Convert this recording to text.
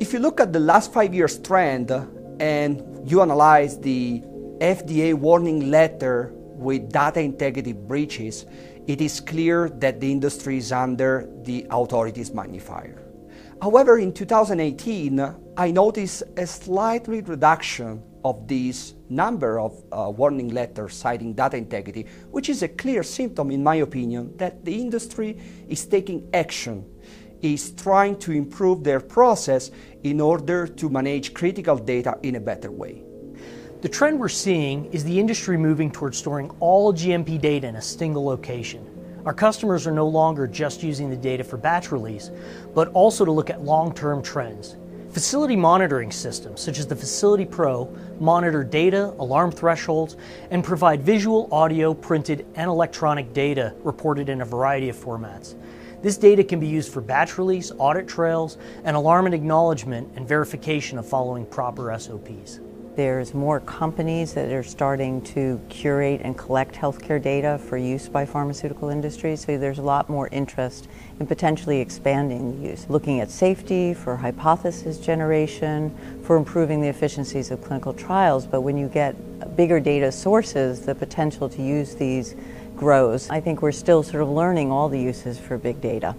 If you look at the last five years trend and you analyze the FDA warning letter with data integrity breaches, it is clear that the industry is under the authorities' magnifier. However, in 2018, I noticed a slight reduction of this number of uh, warning letters citing data integrity, which is a clear symptom, in my opinion, that the industry is taking action, is trying to improve their process in order to manage critical data in a better way. The trend we're seeing is the industry moving towards storing all GMP data in a single location. Our customers are no longer just using the data for batch release, but also to look at long-term trends. Facility monitoring systems, such as the Facility Pro, monitor data, alarm thresholds, and provide visual, audio, printed, and electronic data reported in a variety of formats. This data can be used for batch release, audit trails, and alarm and acknowledgement and verification of following proper SOPs. There's more companies that are starting to curate and collect healthcare data for use by pharmaceutical industries. So there's a lot more interest in potentially expanding the use, looking at safety, for hypothesis generation, for improving the efficiencies of clinical trials. But when you get bigger data sources, the potential to use these grows. I think we're still sort of learning all the uses for big data.